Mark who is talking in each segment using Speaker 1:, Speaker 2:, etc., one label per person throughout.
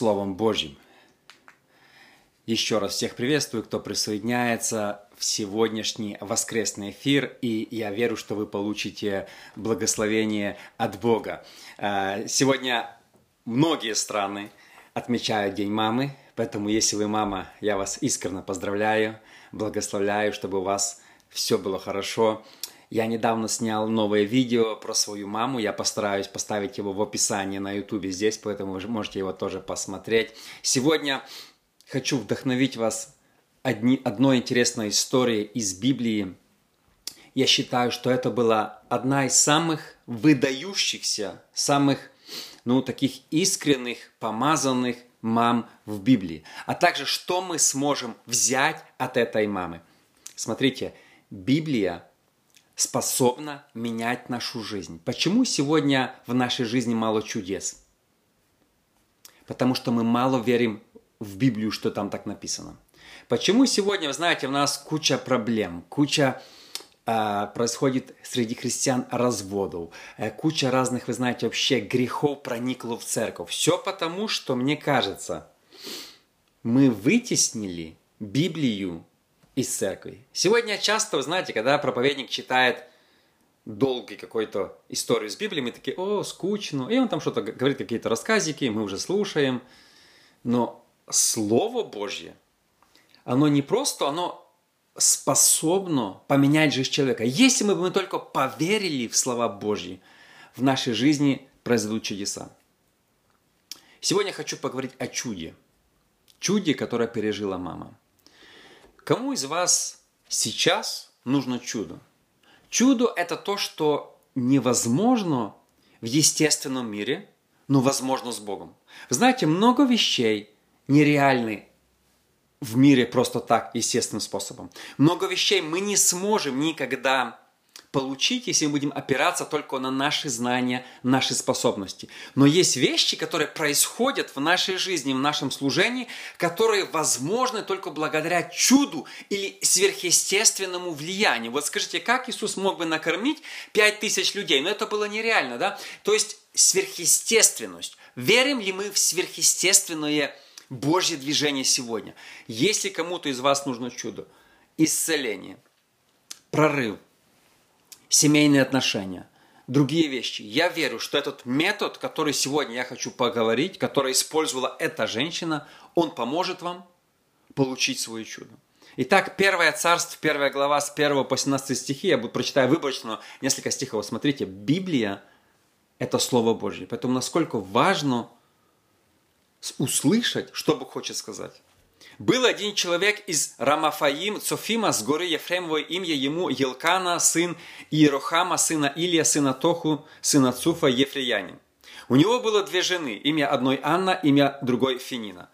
Speaker 1: Словом Божьим. Еще раз всех приветствую, кто присоединяется в сегодняшний воскресный эфир, и я верю, что вы получите благословение от Бога. Э, сегодня многие страны отмечают День мамы, поэтому если вы мама, я вас искренне поздравляю, благословляю, чтобы у вас все было хорошо. Я недавно снял новое видео про свою маму. Я постараюсь поставить его в описании на YouTube здесь, поэтому вы можете его тоже посмотреть. Сегодня хочу вдохновить вас одни, одной интересной историей из Библии. Я считаю, что это была одна из самых выдающихся, самых, ну, таких искренних, помазанных мам в Библии. А также, что мы сможем взять от этой мамы. Смотрите, Библия способна менять нашу жизнь. Почему сегодня в нашей жизни мало чудес? Потому что мы мало верим в Библию, что там так написано. Почему сегодня, вы знаете, у нас куча проблем, куча э, происходит среди христиан разводов, э, куча разных, вы знаете, вообще грехов проникло в церковь. Все потому, что, мне кажется, мы вытеснили Библию из церкви. Сегодня часто, вы знаете, когда проповедник читает долгий какой-то историю из Библии, мы такие, о, скучно. И он там что-то говорит, какие-то рассказики, мы уже слушаем. Но Слово Божье, оно не просто, оно способно поменять жизнь человека. Если мы, мы только поверили в слова Божьи, в нашей жизни произойдут чудеса. Сегодня хочу поговорить о чуде. Чуде, которое пережила мама. Кому из вас сейчас нужно чудо? Чудо – это то, что невозможно в естественном мире, но возможно с Богом. Вы знаете, много вещей нереальны в мире просто так, естественным способом. Много вещей мы не сможем никогда получить, если мы будем опираться только на наши знания, наши способности. Но есть вещи, которые происходят в нашей жизни, в нашем служении, которые возможны только благодаря чуду или сверхъестественному влиянию. Вот скажите, как Иисус мог бы накормить пять тысяч людей? Но ну, это было нереально, да? То есть сверхъестественность. Верим ли мы в сверхъестественное Божье движение сегодня? Если кому-то из вас нужно чудо, исцеление, прорыв – семейные отношения, другие вещи. Я верю, что этот метод, который сегодня я хочу поговорить, который использовала эта женщина, он поможет вам получить свое чудо. Итак, первое царство, первая глава с 1 по 17 стихи, я буду прочитаю выборочно несколько стихов. Смотрите, Библия – это Слово Божье. Поэтому насколько важно услышать, что Бог хочет сказать. Был один человек из Рамафаим, Цофима, с горы Ефремовой, имя ему Елкана, сын Иерохама, сына Илия, сына Тоху, сына Цуфа, Ефреянин. У него было две жены, имя одной Анна, имя другой Финина.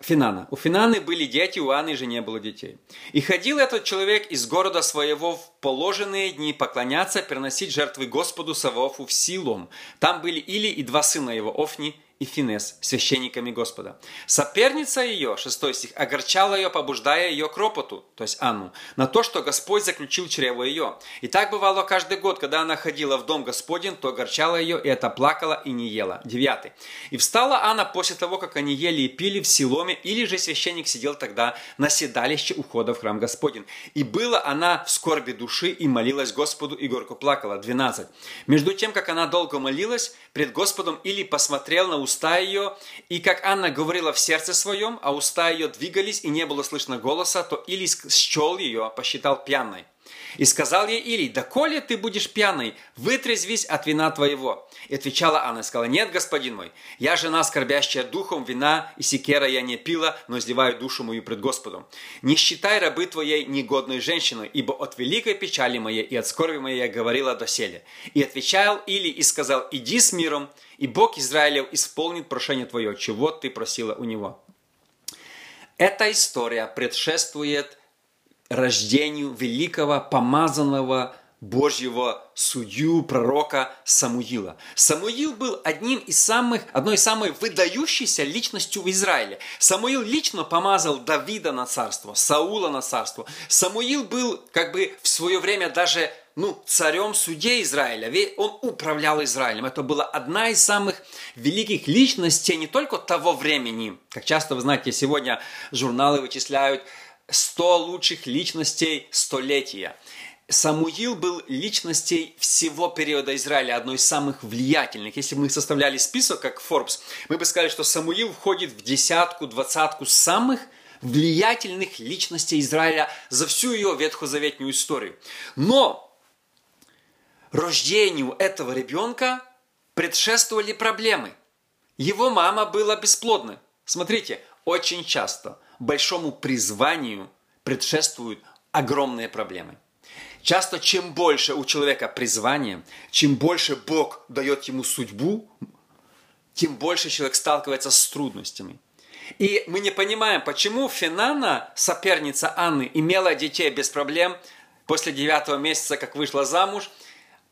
Speaker 1: Финана. У Финаны были дети, у Анны же не было детей. И ходил этот человек из города своего в положенные дни поклоняться, переносить жертвы Господу Саваофу в Силом. Там были Или и два сына его, Офни и Финес, священниками Господа. Соперница ее, 6 стих, огорчала ее, побуждая ее к ропоту, то есть Анну, на то, что Господь заключил чрево ее. И так бывало каждый год, когда она ходила в дом Господень, то огорчала ее, и это плакала и не ела. 9. И встала Анна после того, как они ели и пили в Силоме, или же священник сидел тогда на седалище ухода в храм Господень. И была она в скорби души и молилась Господу, и горько плакала. 12. Между тем, как она долго молилась, пред Господом или посмотрел на уста ее, и как Анна говорила в сердце своем, а уста ее двигались, и не было слышно голоса, то Или счел ее, посчитал пьяной. И сказал ей Илий, да коли ты будешь пьяный, вытрезвись от вина твоего. И отвечала Анна и сказала, нет, господин мой, я жена, скорбящая духом, вина и секера я не пила, но изливаю душу мою пред Господом. Не считай рабы твоей негодной женщиной, ибо от великой печали моей и от скорби моей я говорила доселе. И отвечал Или и сказал, иди с миром, и Бог Израилев исполнит прошение твое, чего ты просила у него. Эта история предшествует рождению великого помазанного Божьего судью, пророка Самуила. Самуил был одним из самых, одной из самых выдающихся личностью в Израиле. Самуил лично помазал Давида на царство, Саула на царство. Самуил был как бы в свое время даже ну, царем судей Израиля. Ведь он управлял Израилем. Это была одна из самых великих личностей не только того времени. Как часто вы знаете, сегодня журналы вычисляют 100 лучших личностей столетия. Самуил был личностей всего периода Израиля, одной из самых влиятельных. Если бы мы составляли список, как Forbes, мы бы сказали, что Самуил входит в десятку, двадцатку самых влиятельных личностей Израиля за всю ее ветхозаветную историю. Но рождению этого ребенка предшествовали проблемы. Его мама была бесплодна. Смотрите, очень часто большому призванию предшествуют огромные проблемы – Часто чем больше у человека призвания, чем больше Бог дает ему судьбу, тем больше человек сталкивается с трудностями. И мы не понимаем, почему Финана, соперница Анны, имела детей без проблем после девятого месяца, как вышла замуж.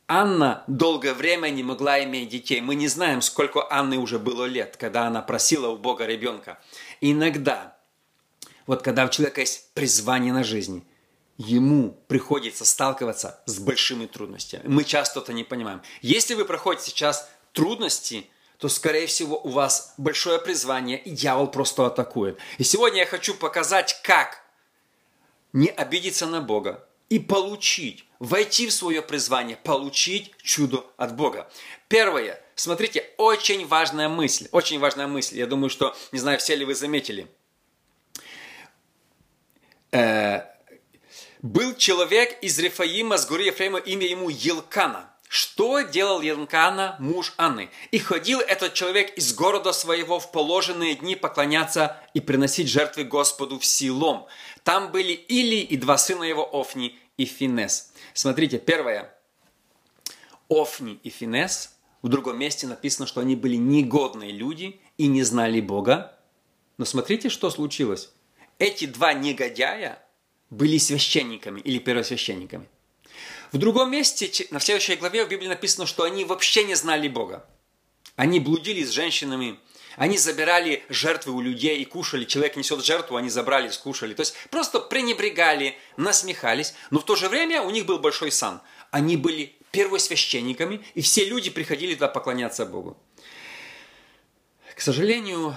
Speaker 1: Анна долгое время не могла иметь детей. Мы не знаем, сколько Анны уже было лет, когда она просила у Бога ребенка. иногда, вот когда у человека есть призвание на жизнь – ему приходится сталкиваться с большими трудностями. Мы часто это не понимаем. Если вы проходите сейчас трудности, то, скорее всего, у вас большое призвание, и дьявол просто атакует. И сегодня я хочу показать, как не обидеться на Бога и получить, войти в свое призвание, получить чудо от Бога. Первое. Смотрите, очень важная мысль, очень важная мысль. Я думаю, что, не знаю, все ли вы заметили. Э, был человек из Рефаима с горы Ефрема, имя ему Елкана. Что делал Елкана, муж Анны? И ходил этот человек из города своего в положенные дни поклоняться и приносить жертвы Господу в Силом. Там были Или и два сына его, Офни и Финес. Смотрите, первое. Офни и Финес. В другом месте написано, что они были негодные люди и не знали Бога. Но смотрите, что случилось. Эти два негодяя были священниками или первосвященниками. В другом месте, на следующей главе в Библии написано, что они вообще не знали Бога. Они блудили с женщинами, они забирали жертвы у людей и кушали. Человек несет жертву, они забрали, скушали. То есть просто пренебрегали, насмехались. Но в то же время у них был большой сан. Они были первосвященниками, и все люди приходили туда поклоняться Богу. К сожалению,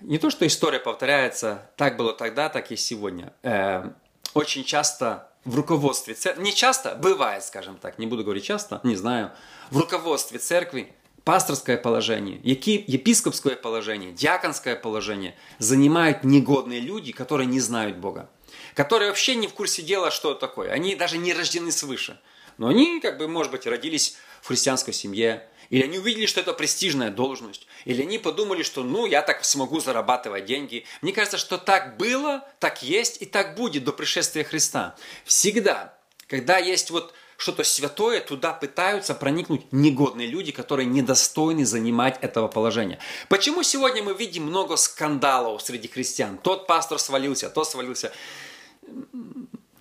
Speaker 1: не то, что история повторяется, так было тогда, так и сегодня. Э, очень часто в руководстве церкви, не часто, бывает, скажем так, не буду говорить часто, не знаю, в руководстве церкви пасторское положение, епископское положение, диаконское положение занимают негодные люди, которые не знают Бога, которые вообще не в курсе дела, что это такое. Они даже не рождены свыше. Но они, как бы, может быть, родились в христианской семье, или они увидели, что это престижная должность. Или они подумали, что ну я так смогу зарабатывать деньги. Мне кажется, что так было, так есть и так будет до пришествия Христа. Всегда, когда есть вот что-то святое, туда пытаются проникнуть негодные люди, которые недостойны занимать этого положения. Почему сегодня мы видим много скандалов среди христиан? Тот пастор свалился, тот свалился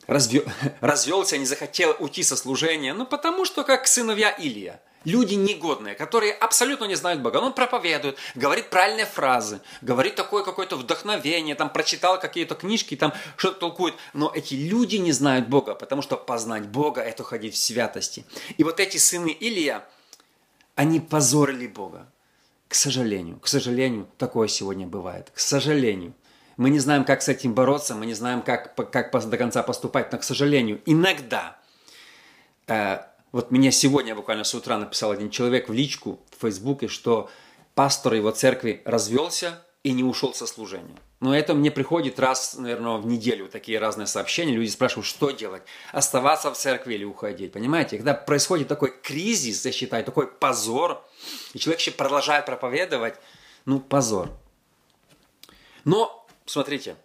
Speaker 1: развел, развелся, не захотел уйти со служения. Ну, потому что как сыновья Илия люди негодные, которые абсолютно не знают Бога. Он проповедует, говорит правильные фразы, говорит такое какое-то вдохновение, там прочитал какие-то книжки, там что-то толкует. Но эти люди не знают Бога, потому что познать Бога – это ходить в святости. И вот эти сыны Илия, они позорили Бога. К сожалению, к сожалению, такое сегодня бывает. К сожалению. Мы не знаем, как с этим бороться, мы не знаем, как, как до конца поступать, но, к сожалению, иногда э, вот мне сегодня буквально с утра написал один человек в личку в Фейсбуке, что пастор его церкви развелся и не ушел со служения. Но это мне приходит раз, наверное, в неделю такие разные сообщения. Люди спрашивают, что делать? Оставаться в церкви или уходить? Понимаете? Когда происходит такой кризис, я считаю, такой позор, и человек еще продолжает проповедовать, ну, позор. Но, смотрите,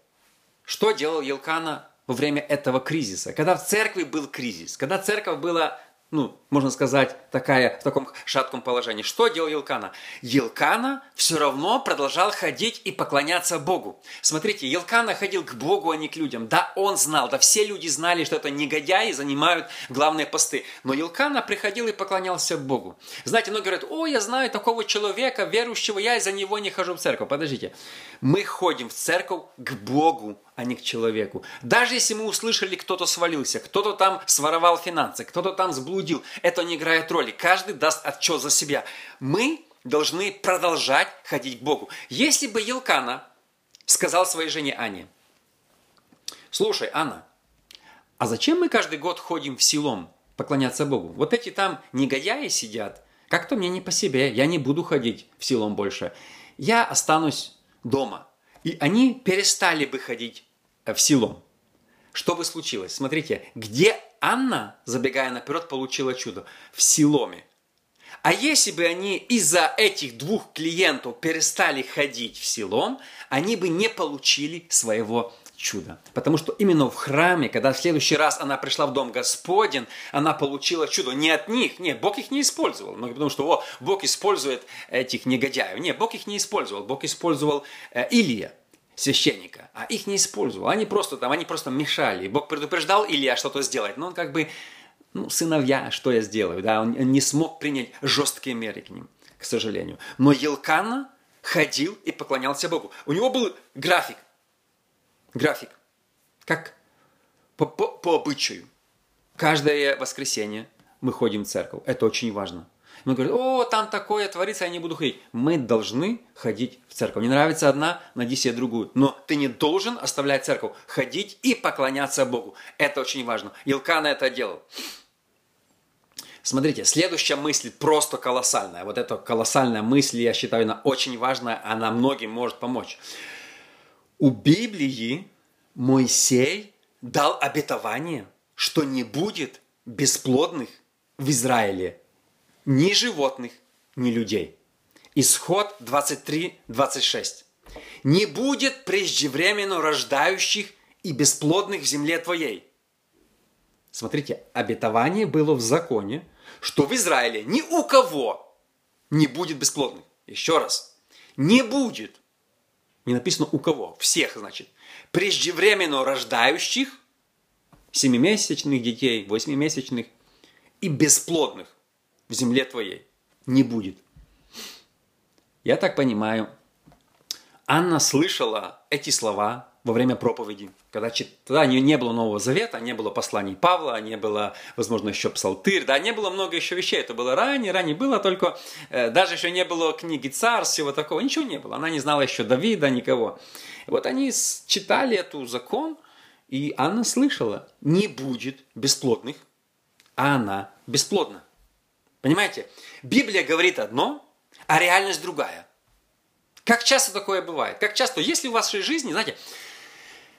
Speaker 1: что делал Елкана во время этого кризиса? Когда в церкви был кризис, когда церковь была ну, можно сказать, такая, в таком шатком положении. Что делал Елкана? Елкана все равно продолжал ходить и поклоняться Богу. Смотрите, Елкана ходил к Богу, а не к людям. Да, он знал, да все люди знали, что это негодяи занимают главные посты. Но Елкана приходил и поклонялся Богу. Знаете, многие говорят, о, я знаю такого человека, верующего, я из-за него не хожу в церковь. Подождите, мы ходим в церковь к Богу, а не к человеку. Даже если мы услышали, кто-то свалился, кто-то там своровал финансы, кто-то там сблудил, это не играет роли. Каждый даст отчет за себя. Мы должны продолжать ходить к Богу. Если бы Елкана сказал своей жене Ане, слушай, Анна, а зачем мы каждый год ходим в Силом поклоняться Богу? Вот эти там негодяи сидят, как-то мне не по себе, я не буду ходить в Силом больше. Я останусь дома. И они перестали бы ходить в Силом. Что бы случилось? Смотрите, где Анна, забегая наперед, получила чудо? В Силоме. А если бы они из-за этих двух клиентов перестали ходить в Силом, они бы не получили своего чуда. Потому что именно в храме, когда в следующий раз она пришла в дом Господен, она получила чудо не от них. Нет, Бог их не использовал. Многие потому что о, Бог использует этих негодяев. Нет, Бог их не использовал. Бог использовал э, Илия священника, а их не использовал. Они просто там, они просто мешали. Бог предупреждал Илья что-то сделать, но он как бы, ну, сыновья, что я сделаю, да, он не смог принять жесткие меры к ним, к сожалению. Но Елкана ходил и поклонялся Богу. У него был график, график, как по, по, по обычаю. Каждое воскресенье мы ходим в церковь. Это очень важно. Мы говорим, о, там такое творится, я не буду ходить. Мы должны ходить в церковь. Не нравится одна, найди себе другую. Но ты не должен оставлять церковь. Ходить и поклоняться Богу. Это очень важно. Илкана это делал. Смотрите, следующая мысль просто колоссальная. Вот эта колоссальная мысль, я считаю, она очень важная, она многим может помочь. У Библии Моисей дал обетование, что не будет бесплодных в Израиле ни животных, ни людей. Исход 23-26. Не будет преждевременно рождающих и бесплодных в земле твоей. Смотрите, обетование было в законе, что в Израиле ни у кого не будет бесплодных. Еще раз. Не будет. Не написано у кого. Всех, значит. Преждевременно рождающих, семимесячных детей, восьмимесячных и бесплодных в земле твоей. Не будет. Я так понимаю, Анна слышала эти слова во время проповеди, когда тогда не, было Нового Завета, не было посланий Павла, не было, возможно, еще псалтырь, да, не было много еще вещей, это было ранее, ранее было только, э, даже еще не было книги царств, всего такого, ничего не было, она не знала еще Давида, никого. Вот они читали эту закон, и Анна слышала, не будет бесплодных, а она бесплодна. Понимаете? Библия говорит одно, а реальность другая. Как часто такое бывает? Как часто, если в вашей жизни, знаете,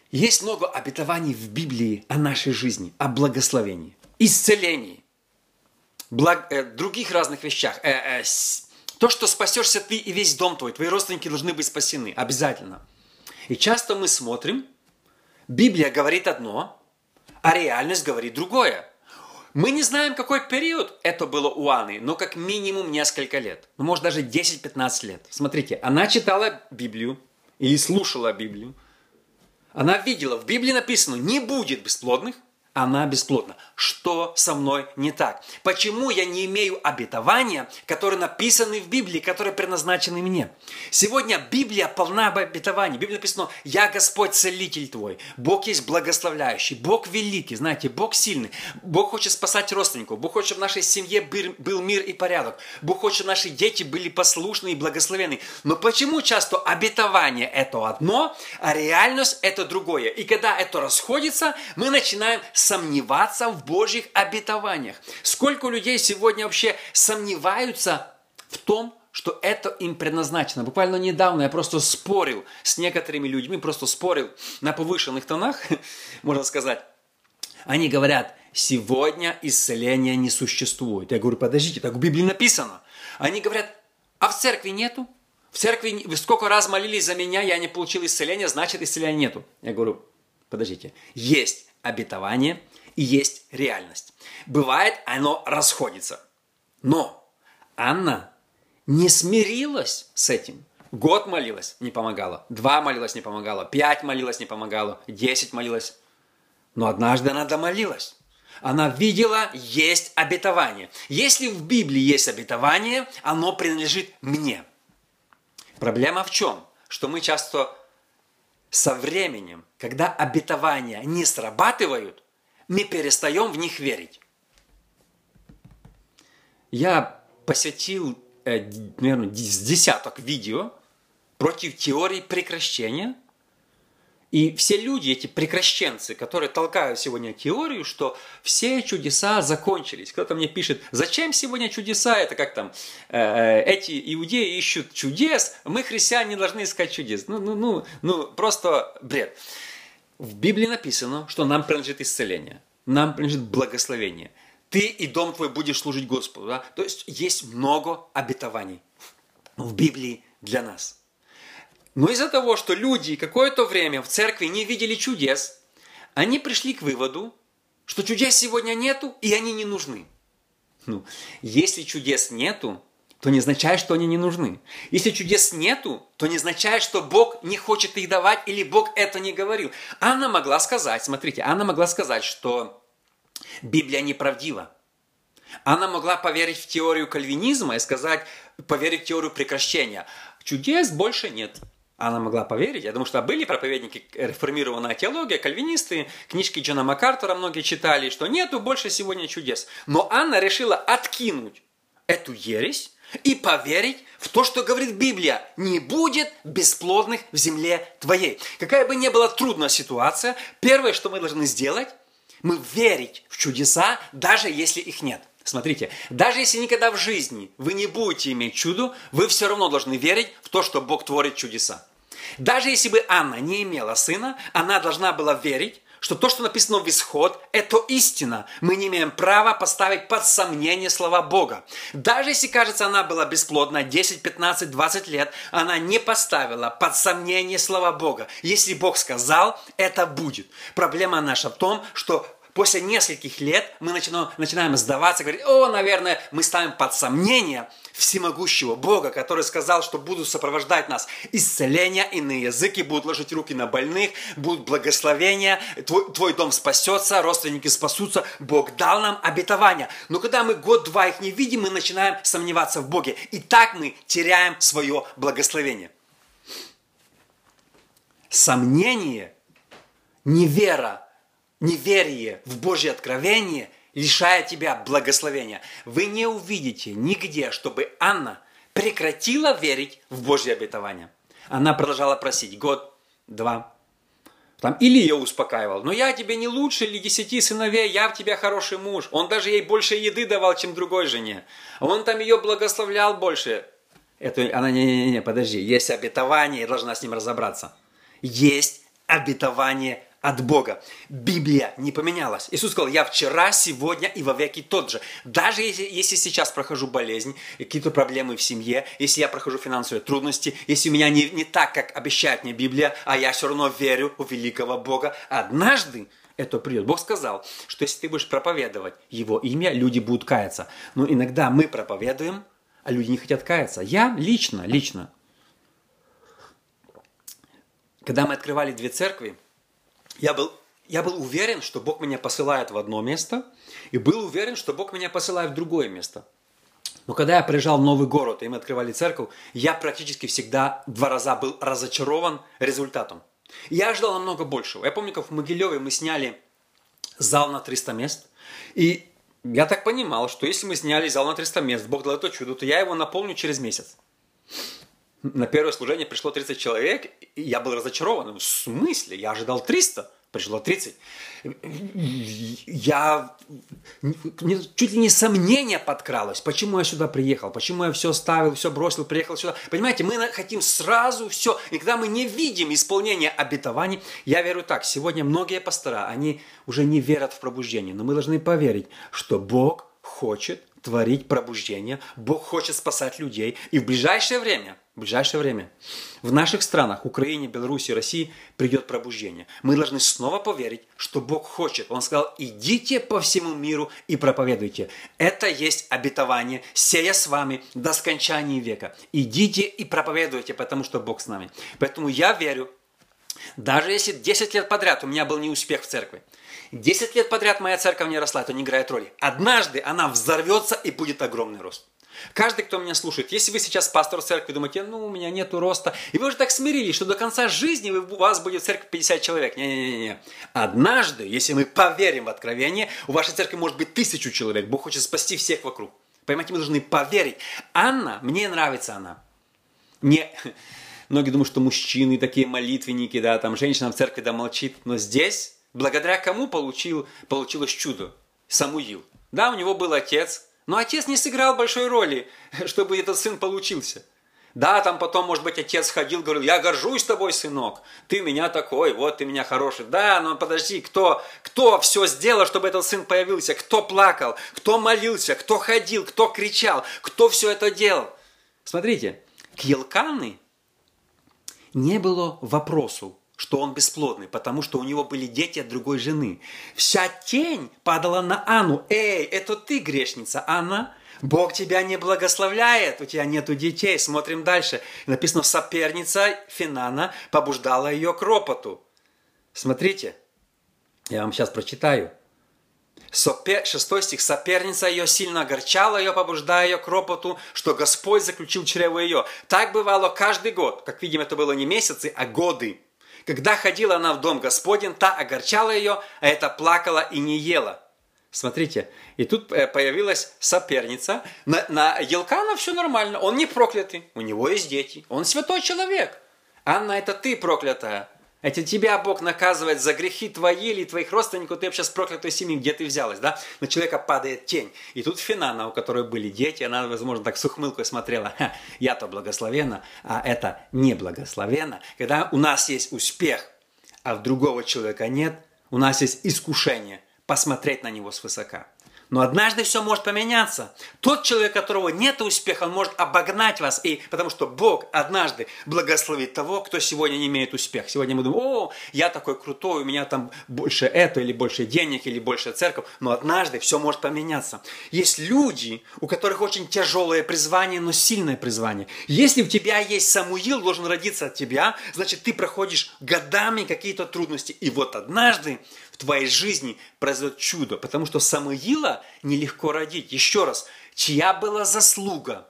Speaker 1: есть много обетований в Библии о нашей жизни, о благословении, исцелении, благ, э, других разных вещах. Э, э, с, то, что спасешься ты и весь дом твой, твои родственники должны быть спасены, обязательно. И часто мы смотрим, Библия говорит одно, а реальность говорит другое. Мы не знаем, какой период это было у Анны, но как минимум несколько лет. Ну, может, даже 10-15 лет. Смотрите, она читала Библию и слушала Библию. Она видела, в Библии написано, не будет бесплодных, она бесплодна. Что со мной не так? Почему я не имею обетования, которые написаны в Библии, которые предназначены мне? Сегодня Библия полна обетований. В Библии написано «Я Господь целитель твой». Бог есть благословляющий, Бог великий, знаете, Бог сильный. Бог хочет спасать родственников, Бог хочет, чтобы в нашей семье был мир и порядок. Бог хочет, чтобы наши дети были послушны и благословены. Но почему часто обетование – это одно, а реальность – это другое? И когда это расходится, мы начинаем сомневаться в Божьих обетованиях. Сколько людей сегодня вообще сомневаются в том, что это им предназначено. Буквально недавно я просто спорил с некоторыми людьми, просто спорил на повышенных тонах, можно сказать. Они говорят, сегодня исцеления не существует. Я говорю, подождите, так в Библии написано. Они говорят, а в церкви нету? В церкви вы сколько раз молились за меня, я не получил исцеления, значит исцеления нету. Я говорю, подождите, есть обетование и есть реальность. Бывает, оно расходится. Но Анна не смирилась с этим. Год молилась, не помогала. Два молилась, не помогала. Пять молилась, не помогала. Десять молилась. Но однажды она домолилась. Она видела, есть обетование. Если в Библии есть обетование, оно принадлежит мне. Проблема в чем? Что мы часто со временем, когда обетования не срабатывают, мы перестаем в них верить. Я посвятил, э, наверное, десяток видео против теории прекращения – и все люди, эти прекращенцы, которые толкают сегодня теорию, что все чудеса закончились. Кто-то мне пишет, зачем сегодня чудеса? Это как там, э, эти иудеи ищут чудес, мы, христиане, не должны искать чудес. Ну, ну, ну, ну, просто бред. В Библии написано, что нам принадлежит исцеление, нам принадлежит благословение. Ты и дом твой будешь служить Господу. Да? То есть есть много обетований в Библии для нас – но из-за того, что люди какое-то время в церкви не видели чудес, они пришли к выводу, что чудес сегодня нету, и они не нужны. Ну, если чудес нету, то не означает, что они не нужны. Если чудес нету, то не означает, что Бог не хочет их давать или Бог это не говорил. Анна могла сказать, смотрите, Анна могла сказать, что Библия неправдива. Она могла поверить в теорию кальвинизма и сказать, поверить в теорию прекращения. Чудес больше нет она могла поверить. Я думаю, что были проповедники реформированная теология, кальвинисты, книжки Джона Маккартера многие читали, что нету больше сегодня чудес. Но Анна решила откинуть эту ересь и поверить в то, что говорит Библия. Не будет бесплодных в земле твоей. Какая бы ни была трудная ситуация, первое, что мы должны сделать, мы верить в чудеса, даже если их нет. Смотрите, даже если никогда в жизни вы не будете иметь чудо, вы все равно должны верить в то, что Бог творит чудеса. Даже если бы Анна не имела сына, она должна была верить, что то, что написано в Исход, это истина. Мы не имеем права поставить под сомнение слова Бога. Даже если, кажется, она была бесплодна 10, 15, 20 лет, она не поставила под сомнение слова Бога. Если Бог сказал, это будет. Проблема наша в том, что после нескольких лет мы начинаем, сдаваться, говорить, о, наверное, мы ставим под сомнение всемогущего Бога, который сказал, что будут сопровождать нас исцеления, иные языки, будут ложить руки на больных, будут благословения, твой, твой дом спасется, родственники спасутся, Бог дал нам обетования. Но когда мы год-два их не видим, мы начинаем сомневаться в Боге. И так мы теряем свое благословение. Сомнение, невера неверие в Божье откровение лишает тебя благословения. Вы не увидите нигде, чтобы Анна прекратила верить в Божье обетование. Она продолжала просить год, два. Там, или ее успокаивал. Но я тебе не лучше или десяти сыновей, я в тебя хороший муж. Он даже ей больше еды давал, чем другой жене. Он там ее благословлял больше. Это, она, не-не-не, подожди, есть обетование, я должна с ним разобраться. Есть обетование от Бога. Библия не поменялась. Иисус сказал, я вчера, сегодня и во веки тот же. Даже если, если сейчас прохожу болезнь, какие-то проблемы в семье, если я прохожу финансовые трудности, если у меня не, не так, как обещает мне Библия, а я все равно верю в великого Бога, однажды это придет. Бог сказал, что если ты будешь проповедовать Его имя, люди будут каяться. Но иногда мы проповедуем, а люди не хотят каяться. Я лично, лично. Когда мы открывали две церкви, я был, я был уверен, что Бог меня посылает в одно место, и был уверен, что Бог меня посылает в другое место. Но когда я приезжал в новый город, и мы открывали церковь, я практически всегда два раза был разочарован результатом. Я ожидал намного большего. Я помню, как в Могилеве мы сняли зал на 300 мест, и я так понимал, что если мы сняли зал на 300 мест, Бог дал это чудо, то я его наполню через месяц на первое служение пришло 30 человек, и я был разочарован. В смысле? Я ожидал 300, пришло 30. Я чуть ли не сомнение подкралось, почему я сюда приехал, почему я все ставил, все бросил, приехал сюда. Понимаете, мы хотим сразу все, и когда мы не видим исполнения обетований, я верю так, сегодня многие пастора, они уже не верят в пробуждение, но мы должны поверить, что Бог хочет творить пробуждение, Бог хочет спасать людей, и в ближайшее время – в ближайшее время в наших странах, Украине, Беларуси, России, придет пробуждение. Мы должны снова поверить, что Бог хочет. Он сказал, идите по всему миру и проповедуйте. Это есть обетование, сея с вами до скончания века. Идите и проповедуйте, потому что Бог с нами. Поэтому я верю, даже если 10 лет подряд у меня был неуспех в церкви, 10 лет подряд моя церковь не росла, это не играет роли. Однажды она взорвется и будет огромный рост. Каждый, кто меня слушает, если вы сейчас пастор церкви, думаете, ну, у меня нету роста, и вы уже так смирились, что до конца жизни у вас будет церковь 50 человек. Не-не-не. Однажды, если мы поверим в откровение, у вашей церкви может быть тысячу человек. Бог хочет спасти всех вокруг. Понимаете, мы должны поверить. Анна, мне нравится она. Не, многие думают, что мужчины такие молитвенники, да, там женщина в церкви да молчит. Но здесь, благодаря кому получил, получилось чудо? Самуил. Да, у него был отец, но отец не сыграл большой роли, чтобы этот сын получился. Да, там потом, может быть, отец ходил, говорил, я горжусь тобой, сынок, ты меня такой, вот ты меня хороший. Да, но подожди, кто, кто все сделал, чтобы этот сын появился? Кто плакал? Кто молился? Кто ходил? Кто кричал? Кто все это делал? Смотрите, к Елканы не было вопросу, что он бесплодный, потому что у него были дети от другой жены. Вся тень падала на Анну. Эй, это ты, грешница, Анна? Бог тебя не благословляет, у тебя нету детей. Смотрим дальше. Написано, соперница Финана побуждала ее к ропоту. Смотрите, я вам сейчас прочитаю. Шестой стих. Соперница ее сильно огорчала ее, побуждая ее к ропоту, что Господь заключил чрево ее. Так бывало каждый год. Как видим, это было не месяцы, а годы. Когда ходила она в дом Господень, та огорчала ее, а это плакала и не ела. Смотрите, и тут э, появилась соперница. На, на Елкана все нормально, он не проклятый, у него есть дети, он святой человек. Анна, это ты проклятая. Это тебя Бог наказывает за грехи твои или твоих родственников, ты вообще с проклятой семьи, где ты взялась, да? На человека падает тень. И тут Финана, у которой были дети, она, возможно, так с ухмылкой смотрела, я-то благословена, а это не благословенно. Когда у нас есть успех, а в другого человека нет, у нас есть искушение посмотреть на него свысока. Но однажды все может поменяться. Тот человек, у которого нет успеха, он может обогнать вас. И потому что Бог однажды благословит того, кто сегодня не имеет успеха. Сегодня мы думаем, о, я такой крутой, у меня там больше это, или больше денег, или больше церковь. Но однажды все может поменяться. Есть люди, у которых очень тяжелое призвание, но сильное призвание. Если у тебя есть Самуил, должен родиться от тебя, значит, ты проходишь годами какие-то трудности. И вот однажды в твоей жизни произойдет чудо, потому что Самуила нелегко родить. Еще раз, чья была заслуга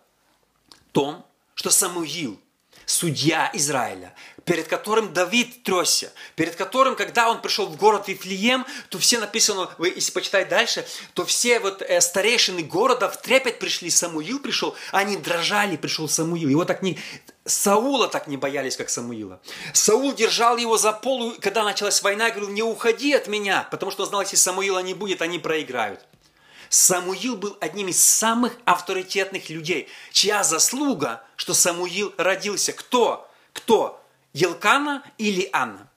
Speaker 1: в том, что Самуил, судья Израиля, перед которым Давид тресся, перед которым, когда он пришел в город Вифлеем, то все написано, вы если почитать дальше, то все вот э, старейшины города в трепет пришли, Самуил пришел, они дрожали, пришел Самуил. Его так не, Саула так не боялись, как Самуила. Саул держал его за полу, когда началась война, говорил, не уходи от меня, потому что знал, если Самуила не будет, они проиграют. Самуил был одним из самых авторитетных людей, чья заслуга, что Самуил родился. Кто? Кто? Елкана или Анна?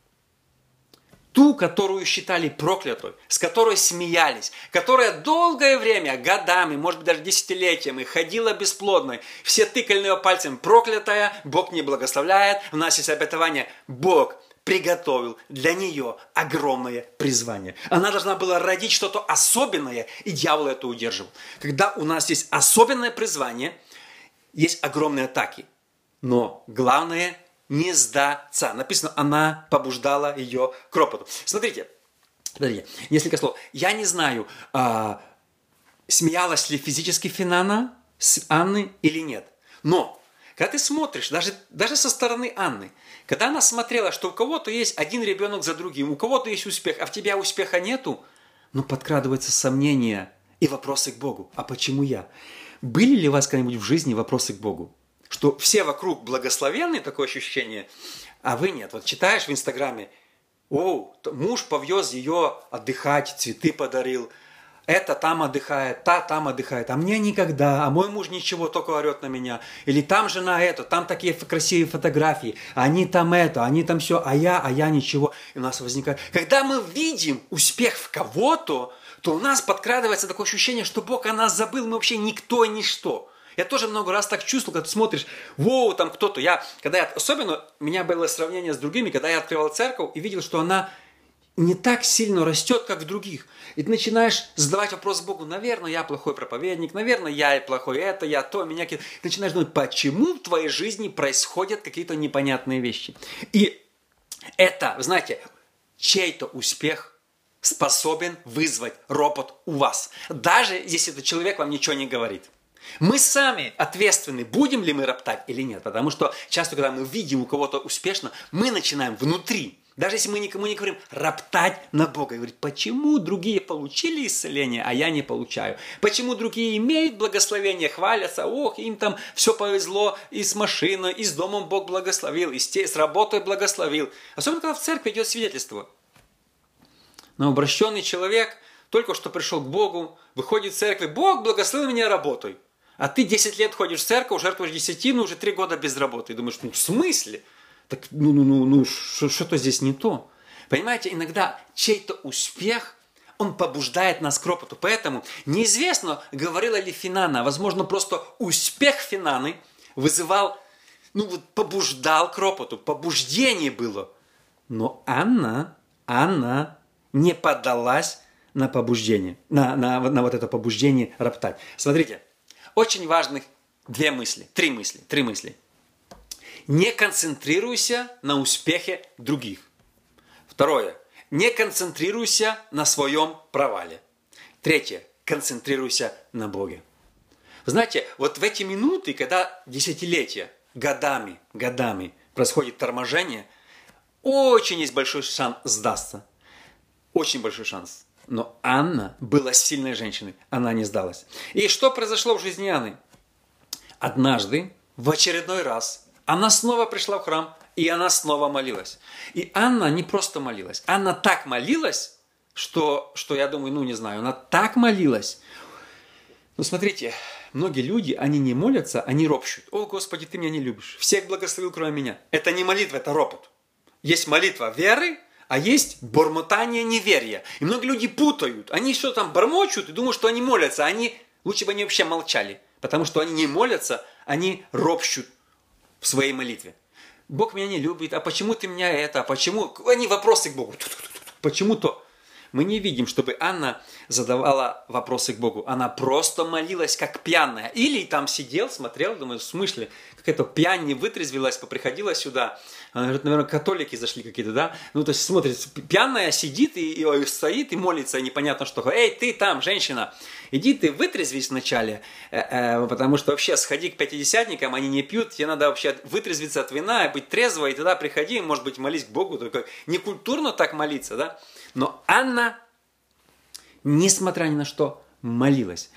Speaker 1: Ту, которую считали проклятой, с которой смеялись, которая долгое время, годами, может быть даже десятилетиями ходила бесплодной, все тыкали ее пальцем, проклятая, Бог не благословляет, у нас есть обетование, Бог приготовил для нее огромное призвание. Она должна была родить что-то особенное, и дьявол это удерживал. Когда у нас есть особенное призвание, есть огромные атаки. Но главное не сдаться. Написано, она побуждала ее к ропоту. Смотрите, смотрите, несколько слов. Я не знаю, а, смеялась ли физически Финана с Анны или нет. Но, когда ты смотришь, даже, даже со стороны Анны, когда она смотрела, что у кого-то есть один ребенок за другим, у кого-то есть успех, а в тебя успеха нету, ну, подкрадывается сомнение и вопросы к Богу. А почему я? Были ли у вас когда-нибудь в жизни вопросы к Богу? Что все вокруг благословенные, такое ощущение, а вы нет. Вот читаешь в Инстаграме, о, муж повез ее отдыхать, цветы подарил, это там отдыхает, та там отдыхает, а мне никогда, а мой муж ничего, только орет на меня. Или там жена это, там такие красивые фотографии, они там это, они там все, а я, а я ничего. И у нас возникает... Когда мы видим успех в кого-то, то у нас подкрадывается такое ощущение, что Бог о нас забыл, мы вообще никто и ничто. Я тоже много раз так чувствовал, когда ты смотришь, воу, там кто-то. Я, когда я, особенно у меня было сравнение с другими, когда я открывал церковь и видел, что она не так сильно растет, как в других. И ты начинаешь задавать вопрос Богу, наверное, я плохой проповедник, наверное, я плохой это, я то, меня... Ты начинаешь думать, почему в твоей жизни происходят какие-то непонятные вещи. И это, знаете, чей-то успех способен вызвать ропот у вас. Даже если этот человек вам ничего не говорит. Мы сами ответственны, будем ли мы роптать или нет. Потому что часто, когда мы видим у кого-то успешно, мы начинаем внутри, даже если мы никому не говорим, роптать на Бога. И говорить, почему другие получили исцеление, а я не получаю? Почему другие имеют благословение, хвалятся, ох, им там все повезло, и с машиной, и с домом Бог благословил, и с работой благословил. Особенно, когда в церкви идет свидетельство. Но обращенный человек только что пришел к Богу, выходит в церковь, Бог благословил меня работой. А ты 10 лет ходишь в церковь, жертвуешь десятину, уже 3 года без работы. И думаешь, ну в смысле? Так ну, ну, ну, ну что-то здесь не то. Понимаете, иногда чей-то успех, он побуждает нас к ропоту. Поэтому неизвестно, говорила ли Финана, возможно, просто успех Финаны вызывал, ну вот побуждал к ропоту, побуждение было. Но Анна, Анна не поддалась на побуждение, на, на, на вот это побуждение роптать. Смотрите, очень важных две мысли, три мысли, три мысли. Не концентрируйся на успехе других. Второе. Не концентрируйся на своем провале. Третье. Концентрируйся на Боге. Знаете, вот в эти минуты, когда десятилетия, годами, годами происходит торможение, очень есть большой шанс сдастся. Очень большой шанс. Но Анна была сильной женщиной, она не сдалась. И что произошло в жизни Анны? Однажды, в очередной раз, она снова пришла в храм, и она снова молилась. И Анна не просто молилась, Анна так молилась, что, что я думаю, ну не знаю, она так молилась. Ну смотрите, многие люди, они не молятся, они ропщут. О, Господи, Ты меня не любишь. Всех благословил, кроме меня. Это не молитва, это ропот. Есть молитва веры, а есть бормотание неверия. И многие люди путают. Они что там бормочут и думают, что они молятся. Они, лучше бы они вообще молчали. Потому что они не молятся, они ропщут в своей молитве. Бог меня не любит, а почему ты меня это, а почему... Они вопросы к Богу. Почему то? Мы не видим, чтобы Анна задавала вопросы к Богу. Она просто молилась, как пьяная. Или там сидел, смотрел, думаю, в смысле, как это пьянь не вытрезвилась, поприходила сюда. Она говорит, наверное, католики зашли какие-то, да? Ну, то есть, смотрит, пьяная сидит и, и стоит и молится, и непонятно что. Эй, ты там, женщина, иди ты вытрезвись вначале, э, э, потому что вообще сходи к пятидесятникам, они не пьют, тебе надо вообще вытрезвиться от вина, быть трезвой, и тогда приходи, может быть, молись к Богу, только не культурно так молиться, да? Но Анна, несмотря ни на что, молилась.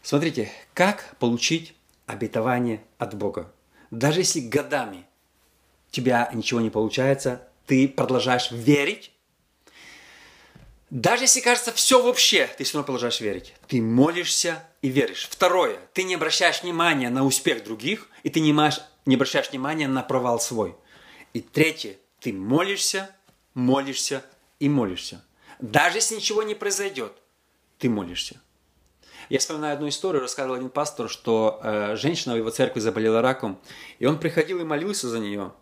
Speaker 1: Смотрите, как получить обетование от Бога. Даже если годами тебя ничего не получается, ты продолжаешь верить, даже если кажется все вообще, ты все равно продолжаешь верить. Ты молишься и веришь. Второе, ты не обращаешь внимания на успех других, и ты не, маш, не обращаешь внимания на провал свой. И третье, ты молишься, молишься и молишься. Даже если ничего не произойдет, ты молишься. Я вспоминаю одну историю, рассказывал один пастор, что э, женщина в его церкви заболела раком, и он приходил и молился за нее.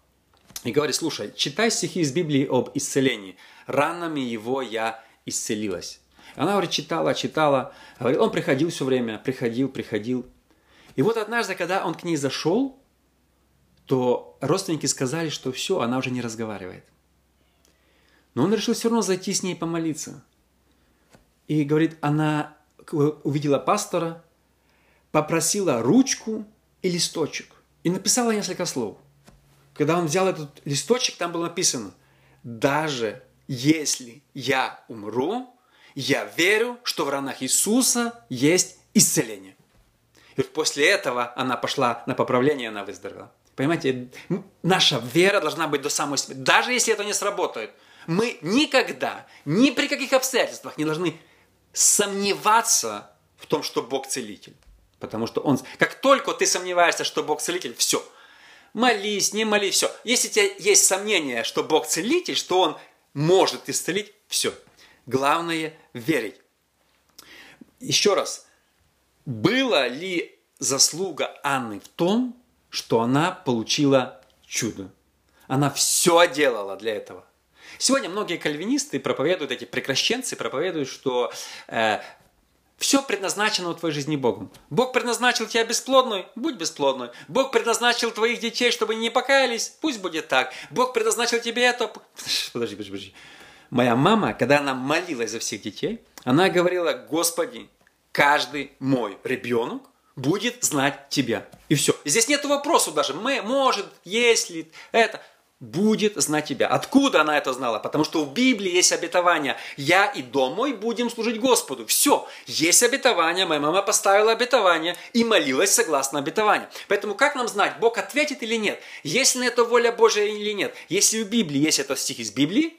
Speaker 1: И говорит, слушай, читай стихи из Библии об исцелении. Ранами его я исцелилась. Она, говорит, читала, читала. Говорит, он приходил все время, приходил, приходил. И вот однажды, когда он к ней зашел, то родственники сказали, что все, она уже не разговаривает. Но он решил все равно зайти с ней помолиться. И говорит, она увидела пастора, попросила ручку и листочек. И написала несколько слов. Когда он взял этот листочек, там было написано, даже если я умру, я верю, что в ранах Иисуса есть исцеление. И вот после этого она пошла на поправление, она выздоровела. Понимаете, наша вера должна быть до самой смерти. Даже если это не сработает – мы никогда, ни при каких обстоятельствах не должны сомневаться в том, что Бог целитель. Потому что Он, как только ты сомневаешься, что Бог целитель, все. Молись, не молись, все. Если у тебя есть сомнение, что Бог целитель, что Он может исцелить, все. Главное верить. Еще раз, была ли заслуга Анны в том, что она получила чудо? Она все делала для этого. Сегодня многие кальвинисты проповедуют, эти прекращенцы проповедуют, что э, все предназначено в твоей жизни Богом. Бог предназначил тебя бесплодной, будь бесплодной. Бог предназначил твоих детей, чтобы они не покаялись, пусть будет так. Бог предназначил тебе это. Подожди, подожди, подожди. Моя мама, когда она молилась за всех детей, она говорила, Господи, каждый мой ребенок будет знать тебя. И все. Здесь нет вопроса даже, мы, может, если это будет знать тебя. Откуда она это знала? Потому что в Библии есть обетование. Я и дом мой будем служить Господу. Все. Есть обетование. Моя мама поставила обетование и молилась согласно обетованию. Поэтому как нам знать, Бог ответит или нет? Есть ли это воля Божья или нет? Если в Библии есть этот стих из Библии,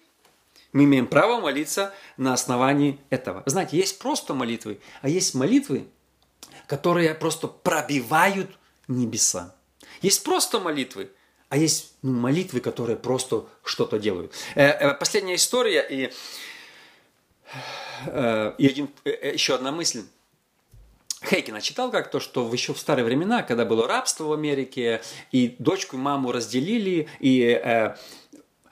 Speaker 1: мы имеем право молиться на основании этого. Знаете, есть просто молитвы, а есть молитвы, которые просто пробивают небеса. Есть просто молитвы, а есть ну, молитвы, которые просто что-то делают. Э, э, последняя история и, э, и один, еще одна мысль. Хейкина читал как-то, что еще в старые времена, когда было рабство в Америке, и дочку и маму разделили, и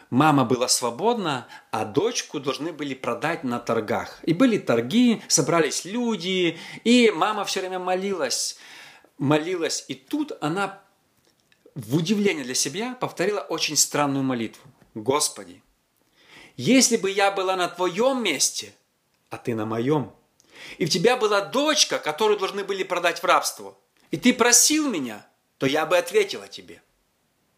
Speaker 1: мама была свободна, а дочку должны были продать на торгах. И были торги, собрались люди, и мама все время молилась, молилась. И тут она в удивление для себя повторила очень странную молитву. Господи, если бы я была на твоем месте, а ты на моем, и в тебя была дочка, которую должны были продать в рабство, и ты просил меня, то я бы ответила тебе.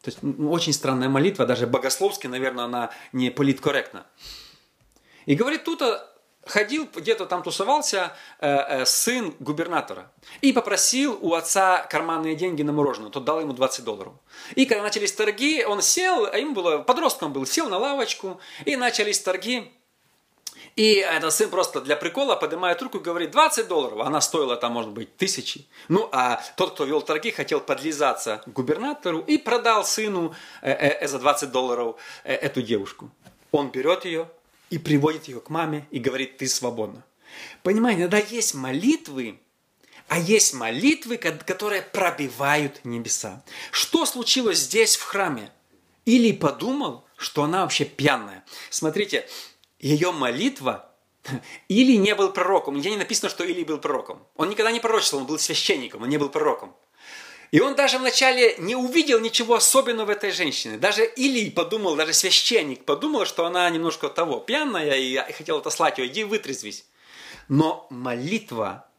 Speaker 1: То есть очень странная молитва, даже богословски, наверное, она не политкорректна. И говорит тут ходил, где-то там тусовался э, э, сын губернатора и попросил у отца карманные деньги на мороженое. Тот дал ему 20 долларов. И когда начались торги, он сел, а ему было, подростком был, сел на лавочку, и начались торги. И этот сын просто для прикола поднимает руку и говорит 20 долларов. Она стоила там, может быть, тысячи. Ну, а тот, кто вел торги, хотел подлизаться к губернатору и продал сыну э, за 20 долларов эту девушку. Он берет ее, и приводит ее к маме и говорит, ты свободна. Понимаете, иногда есть молитвы, а есть молитвы, которые пробивают небеса. Что случилось здесь в храме? Или подумал, что она вообще пьяная. Смотрите, ее молитва или не был пророком. Нигде не написано, что Или был пророком. Он никогда не пророчествовал, он был священником, он не был пророком. И он даже вначале не увидел ничего особенного в этой женщине. Даже Илий подумал, даже священник подумал, что она немножко того, пьяная, и хотел отослать ее, иди вытрезвись. Но молитва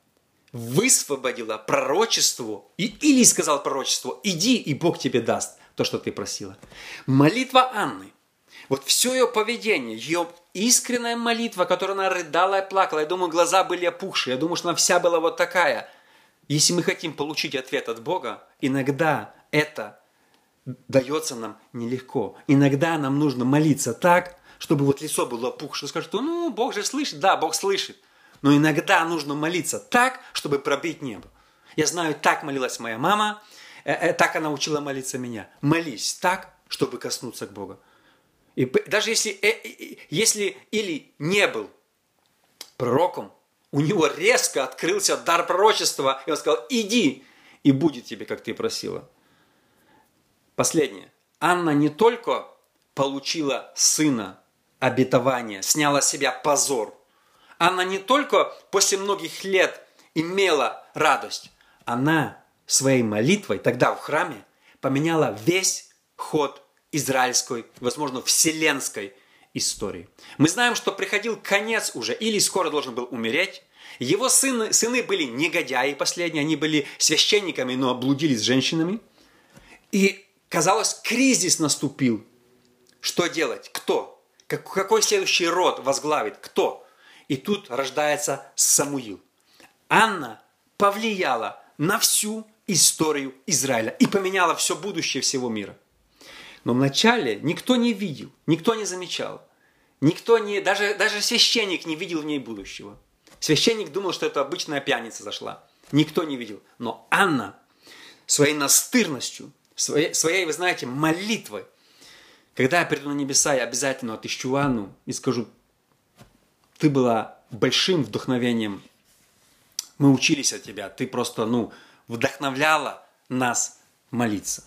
Speaker 1: высвободила пророчеству, и Илий сказал пророчеству, иди, и Бог тебе даст то, что ты просила. Молитва Анны, вот все ее поведение, ее искренняя молитва, которую она рыдала и плакала, я думаю, глаза были опухшие, я думаю, что она вся была вот такая – если мы хотим получить ответ от Бога, иногда это дается нам нелегко. Иногда нам нужно молиться так, чтобы вот лицо было опухшее. Скажет, ну, Бог же слышит. Да, Бог слышит. Но иногда нужно молиться так, чтобы пробить небо. Я знаю, так молилась моя мама, э, э, так она учила молиться меня. Молись так, чтобы коснуться к Богу. И даже если, э, если или не был пророком, у него резко открылся дар пророчества, и он сказал, иди, и будет тебе, как ты просила. Последнее. Анна не только получила сына, обетование, сняла с себя позор. Анна не только после многих лет имела радость, она своей молитвой тогда в храме поменяла весь ход израильской, возможно, вселенской истории. Мы знаем, что приходил конец уже, или скоро должен был умереть. Его сыны, сыны были негодяи последние, они были священниками, но облудили с женщинами. И, казалось, кризис наступил. Что делать? Кто? Какой следующий род возглавит? Кто? И тут рождается Самуил. Анна повлияла на всю историю Израиля и поменяла все будущее всего мира. Но вначале никто не видел, никто не замечал. Никто не, даже, даже священник не видел в ней будущего. Священник думал, что это обычная пьяница зашла. Никто не видел. Но Анна своей настырностью, своей, своей, вы знаете, молитвой, когда я приду на небеса, я обязательно отыщу Анну и скажу, ты была большим вдохновением. Мы учились от тебя. Ты просто, ну, вдохновляла нас молиться.